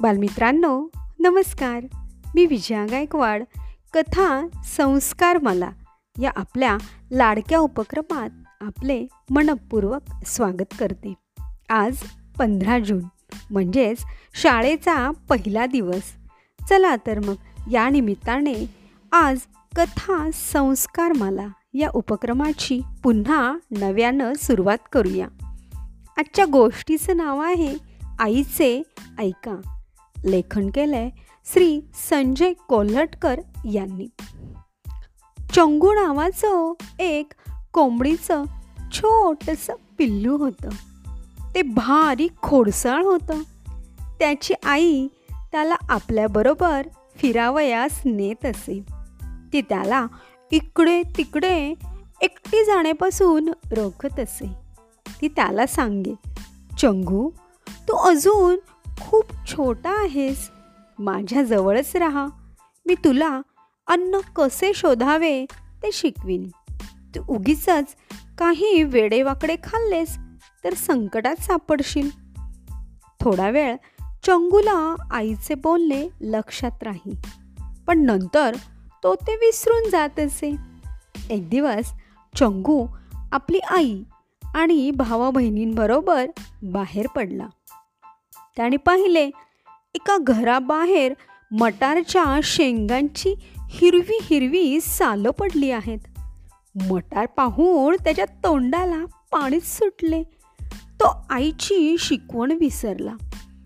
बालमित्रांनो नमस्कार. मी विजया गायकवाड. कथा संस्कार मला या आपल्या लाडक्या उपक्रमात आपले मनपूर्वक स्वागत करते. आज पंधरा जून म्हणजेच शाळेचा पहिला दिवस. चला तर मग या निमित्ताने आज कथा संस्कार मला या उपक्रमाची पुन्हा नव्यानं सुरुवात करूया. आजच्या गोष्टीचं नाव आहे आईचे ऐका. लेखन केलंय श्री संजय कोल्हटकर यांनी. चंगू नावाचं एक कोंबडीचं छोटंसं पिल्लू होतं. ते भारी खोडसाळ होतं. त्याची आई त्याला आपल्याबरोबर फिरावयास नेत असे. ती त्याला इकडे तिकडे एकटी जाण्यापासून रोखत असे. ती त्याला सांगे चंगू तू अजून खूप छोटा आहेस. माझ्याजवळच राहा. मी तुला अन्न कसे शोधावे ते शिकवीन. तू उगीच काही वेडेवाकडे खाल्लेस तर संकटात सापडशील. थोडा वेळ चंगूला आईचे बोलणे लक्षात राही. पण नंतर तो ते विसरून जात असे. एक दिवस चंगू आपली आई आणि भावा बहिणींबरोबर बाहेर पडला. त्याने पाहिले एका घराबाहेर मटारच्या शेंगांची हिरवी हिरवी सालं पडली आहेत. मटार पाहून त्याच्या तोंडाला पाणीच सुटले. तो आईची शिकवण विसरला.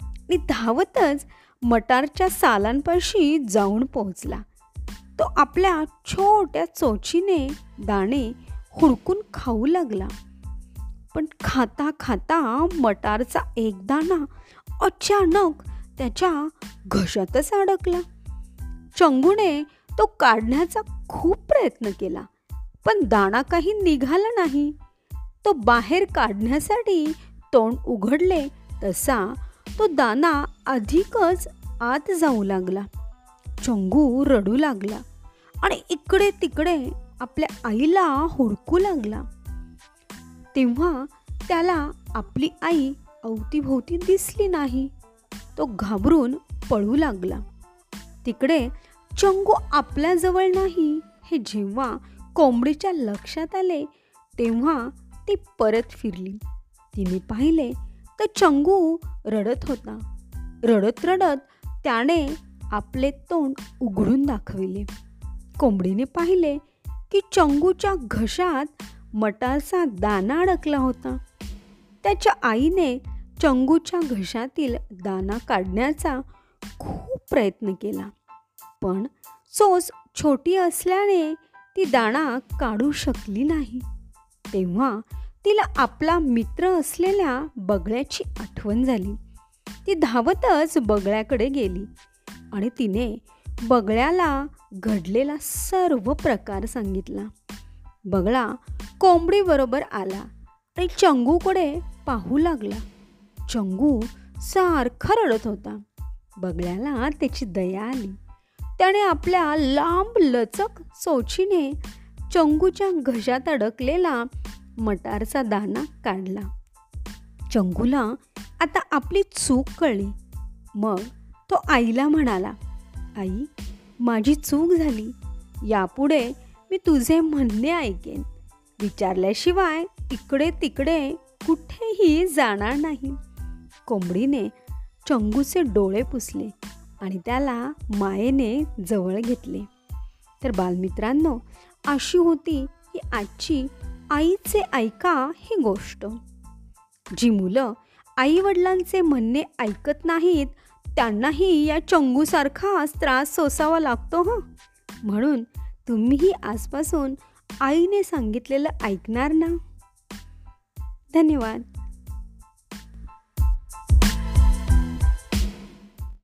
आणि धावतच मटारच्या सालांपाशी जाऊन पोहोचला. तो आपल्या छोट्या चोचीने दाणे हुडकून खाऊ लागला. पण खाता खाता मटारचा एक दाणा अचानक त्याच्या घशातच अडकला. चंगूने तो काढण्याचा खूप प्रयत्न केला पण दाणा काही निघाला नाही. तो बाहेर काढण्यासाठी तोंड उघडले तसा तो दाना अधिकच आत जाऊ लागला. चंगू रडू लागला आणि इकडे तिकडे आपल्या आईला हुडकू लागला. तेव्हा त्याला आपली आई अवतीभोवती दिसली नाही. तो घाबरून पळू लागला. तिकडे चंगू आपल्याजवळ नाही हे जेव्हा कोंबडीच्या लक्षात आले तेव्हा ती परत फिरली. तिने पाहिले तर चंगू रडत होता. रडत रडत त्याने आपले तोंड उघडून दाखविले. कोंबडीने पाहिले की चंगूच्या घशात मटाचा दाना अडकला होता. त्याच्या आईने चंगूच्या घशातील दाना काढण्याचा खूप प्रयत्न केला. पण चोच छोटी असल्याने ती दाणा काढू शकली नाही. तेव्हा तिला आपला मित्र असलेल्या बगळ्याची आठवण झाली. ती धावतच बगळ्याकडे गेली आणि तिने बगळ्याला घडलेला सर्व प्रकार सांगितला. बगळा कोंबडीबरोबर आला. आणि चंगूकडे पाहू लागला. चंगू सारखा रडत होता. बगळ्याला त्याची दया आली. त्याने आपल्या लांब लचक चोचीने चंगूच्या घशात अडकलेला मटारचा दाना काढला. चंगूला आता आपली चूक कळली. मग तो आईला म्हणाला आई माझी चूक झाली. यापुढे मी तुझे म्हणणे ऐकेन. विचारल्याशिवाय इकडे तिकडे कुठेही जाणार नाही. कोंबडीने चंगूचे डोळे पुसले आणि त्याला मायेने जवळ घेतले. तर बालमित्रांनो अशी होती ही आजची आईचे ऐका ही गोष्ट. जी मुलं आई वडिलांचे म्हणणे ऐकत नाहीत त्यांनाही या चंगूसारखाच त्रास सोसावा लागतो हं? म्हणून तुम्हीही आजपासून आईने सांगितलेलं ऐकणार ना? धन्यवाद.